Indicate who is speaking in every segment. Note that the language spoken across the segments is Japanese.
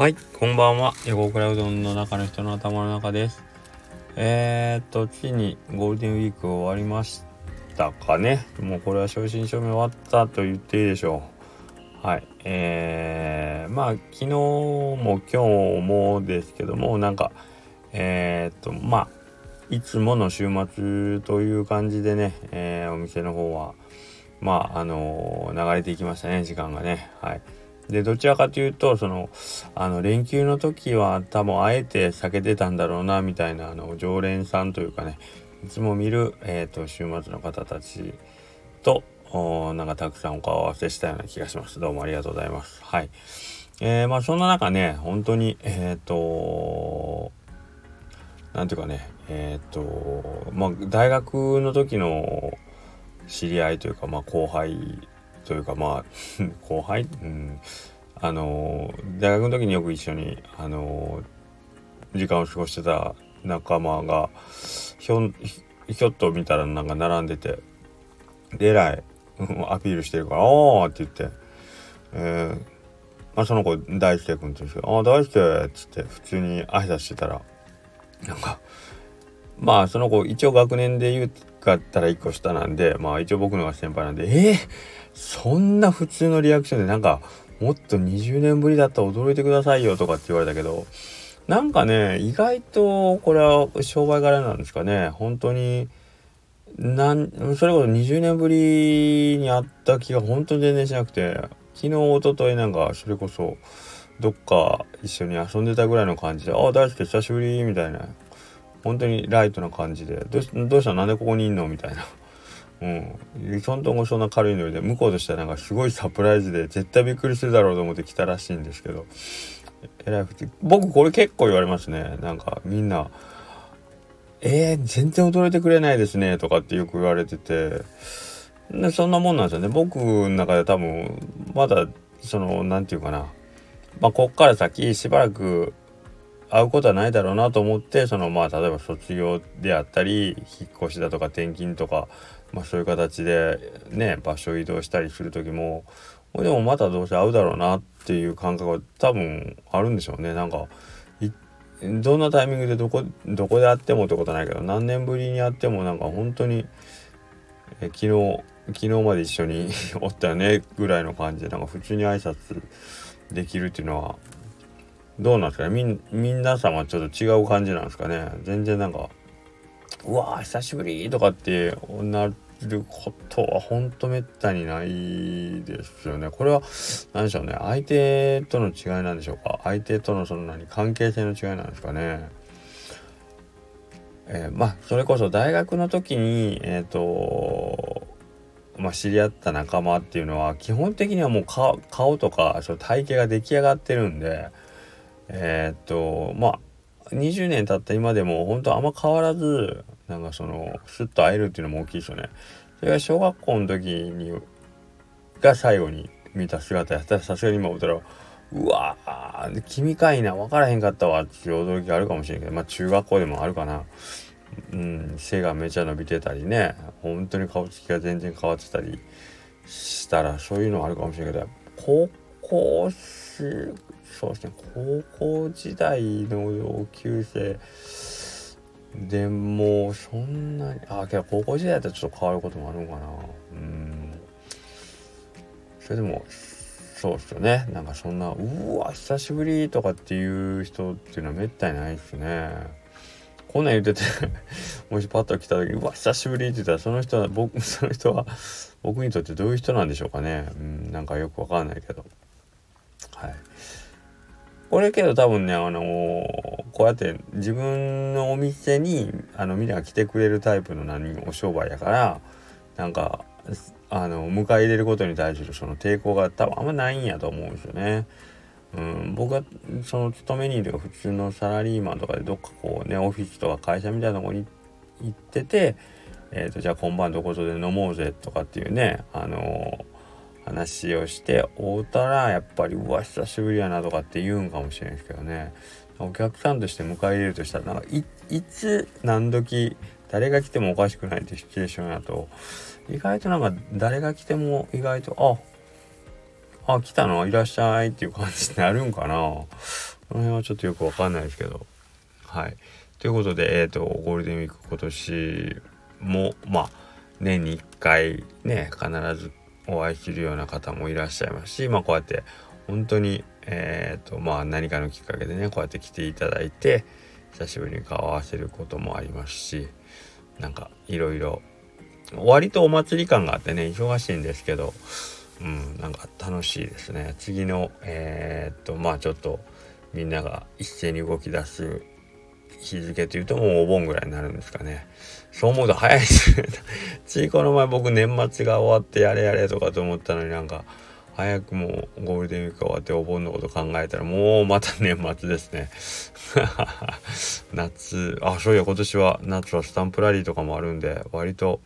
Speaker 1: はい、こんばんは。横倉うどんの中の人の頭の中です。えー、っと、ついにゴールデンウィーク終わりましたかね。もうこれは正真正銘終わったと言っていいでしょう。はい。えー、まあ、昨日も今日もですけども、なんか、えー、っと、まあ、いつもの週末という感じでね、えー、お店の方は、まあ、あの流れていきましたね、時間がね。はい。で、どちらかというと、その、あの、連休の時は多分あえて避けてたんだろうな、みたいな、あの、常連さんというかね、いつも見る、えっ、ー、と、週末の方たちと、なんかたくさんお顔合わせしたような気がします。どうもありがとうございます。はい。えー、まあそんな中ね、本当に、えっ、ー、と、なんていうかね、えっ、と、まあ大学の時の知り合いというか、まあ後輩というかまあ 後輩、うん、あの大学の時によく一緒にあの時間を過ごしてた仲間がひょひょっと見たらなんか並んでてでえらいアピールしてるから「ああ」って言って、えーまあ、その子大輔君として「ああ大輔」っつって普通に挨拶してたらなんかまあその子一応学年で言うかったら1個下なんでまあ一応僕のが先輩なんでえー、そんな普通のリアクションでなんかもっと20年ぶりだったら驚いてくださいよとかって言われたけどなんかね意外とこれは商売柄なんですかね。本当になんそれこそ20年ぶりに会った気が本当に全然しなくて昨日一昨日なんかそれこそどっか一緒に遊んでたぐらいの感じで「ああ大輔久しぶり」みたいな。本当にライトな感じで「どうしたなんでここにいんの?」みたいな。うん。そんともそんな軽いので向こうとしてはなんかすごいサプライズで絶対びっくりするだろうと思って来たらしいんですけど。えらい僕これ結構言われますね。なんかみんな「えー、全然驚いてくれないですね」とかってよく言われてて。でそんなもんなんですよね。僕の中で多分まだその何て言うかな。まあこっから先しばらく会うことはないだろうなと思ってそのまあ例えば卒業であったり引っ越しだとか転勤とかまあ、そういう形でね場所移動したりする時もでもまたどうせ会うだろうなっていう感覚は多分あるんでしょうね。なんかどんなタイミングでどこどこで会ってもってことはないけど何年ぶりに会ってもなんか本当にえ昨日昨日まで一緒に おったよねぐらいの感じでなんか普通に挨拶できるっていうのはどうなんですかねみん皆様ちょっと違う感じなんですかね全然なんかうわ久しぶりとかってなることはほんとめったにないですよね。これは何でしょうね相手との違いなんでしょうか相手とのその何関係性の違いなんですかね。えー、まあそれこそ大学の時にえっ、ー、とまあ、知り合った仲間っていうのは基本的にはもう顔とかその体型が出来上がってるんでえっ、とまあ20年経った今でも本当あんま変わらずなんかそのスッと会えるっていうのも大きいですよね。それが小学校の時にが最後に見た姿やったらさすがに今思ったらうわー君かいな分からへんかったわっていう驚きがあるかもしれんけどまあ中学校でもあるかな。うん、背がめちゃ伸びてたりね本当に顔つきが全然変わってたりしたらそういうのはあるかもしれないけど高校そうですね。高校時代の同級生でもそんなにあけど高校時代だったらちょっと変わることもあるのかな。うん。それでもそうっすよね。なんかそんなうわ久しぶりとかっていう人っていうのはめったにないですね。こんなん言っててもしパッと来た時うわ久しぶりって言ったらその人は僕 その人は僕にとってどういう人なんでしょうかね。うんなんかよくわかんないけど。はい。これけど多分ね、あのー、こうやって自分のお店に、あの、みんなが来てくれるタイプの何お商売やから、なんか、あの、迎え入れることに対するその抵抗が多分あんまないんやと思うんですよね。うん、僕はその勤めにいる普通のサラリーマンとかでどっかこうね、オフィスとか会社みたいなとこに行ってて、えっ、ー、と、じゃあ今晩どこぞで飲もうぜとかっていうね、あのー話をして会うたらやっぱりうわ久しぶりやなとかって言うんかもしれないですけどね。お客さんとして迎え入れるとしたらなんかいつ何時誰が来てもおかしくないってシチュエーションやと意外となんか誰が来ても意外とああ来たの？いらっしゃいっていう感じになるんかな。この辺はちょっとよくわかんないですけど。はい。ということでえっ、ー、とゴールデンウィーク今年もまあ年に1回ね必ずお会いするような方もいらっしゃいますしまあこうやって本当にえっ、ー、とまあ何かのきっかけでねこうやって来ていただいて久しぶりに顔を合わせることもありますしなんかいろいろ割とお祭り感があってね忙しいんですけどうんなんか楽しいですね。次のえー、っとまあちょっとみんなが一斉に動き出す日付というともうお盆ぐらいになるんですかね。そう思うと早いですね。ついこの前僕年末が終わってやれやれとかと思ったのになんか早くもうゴールデンウィーク終わってお盆のこと考えたらもうまた年末ですね。夏。あそういや今年は夏はスタンプラリーとかもあるんで割と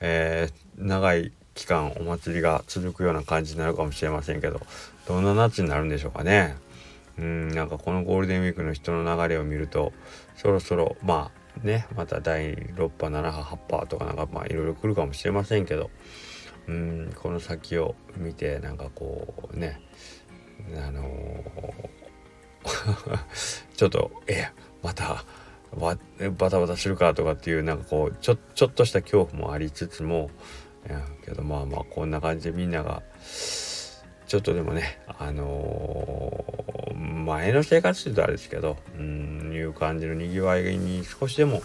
Speaker 1: えー、長い期間お祭りが続くような感じになるかもしれませんけどどんな夏になるんでしょうかね。うんなんかこのゴールデンウィークの人の流れを見るとそろそろまあねまた第6波7波8波とかなんかまあいろいろ来るかもしれませんけどうんこの先を見てなんかこうねあのー、ちょっとえまたバタバタするかとかっていうなんかこうちょちょっとした恐怖もありつつもけどまあまあこんな感じでみんながちょっとでもねあのー、前の生活というとあれですけどうんいう感じのにぎわいに少しでも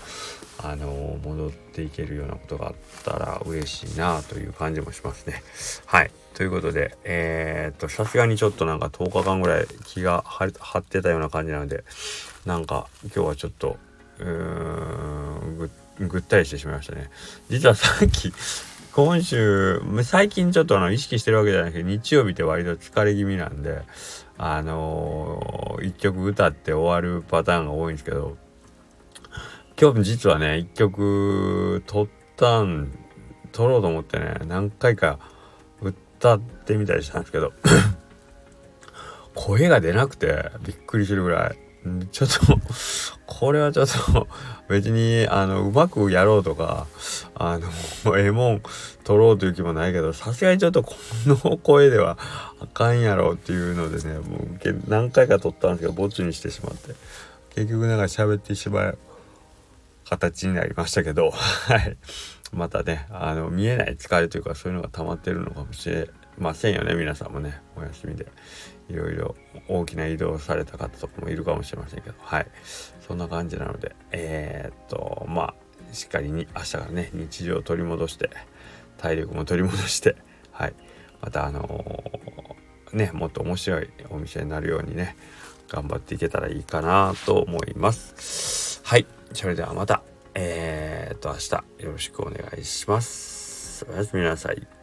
Speaker 1: あのー、戻っていけるようなことがあったら嬉しいなという感じもしますね。はいということでえー、っとさすがにちょっとなんか10日間ぐらい気が張ってたような感じなのでなんか今日はちょっとうーんぐぐったりしてしまいましたね。実はさっき今週最近ちょっとあの意識してるわけじゃないけど日曜日って割と疲れ気味なんであのー、一曲歌って終わるパターンが多いんですけど今日実はね一曲撮ったん撮ろうと思ってね何回か歌ってみたりしたんですけど 声が出なくてびっくりするぐらい。ちょっとこれはちょっと別にあのうまくやろうとかあのええもん取ろうという気もないけどさすがにちょっとこの声ではあかんやろうっていうのでねもう何回か撮ったんですけどボツにしてしまって。結局なんか喋ってしまう形になりましたけどはい。またねあの見えない疲れというかそういうのが溜まってるのかもしれませんよね皆さんもねお休みで。いろいろ大きな移動された方とかもいるかもしれませんけどはい。そんな感じなのでえー、っとまあしっかりに明日からね日常を取り戻して体力も取り戻して はい。またあのー、ねもっと面白いお店になるようにね頑張っていけたらいいかなと思います。はい。それではまた。えー、っと明日よろしくお願いします。おやすみなさい。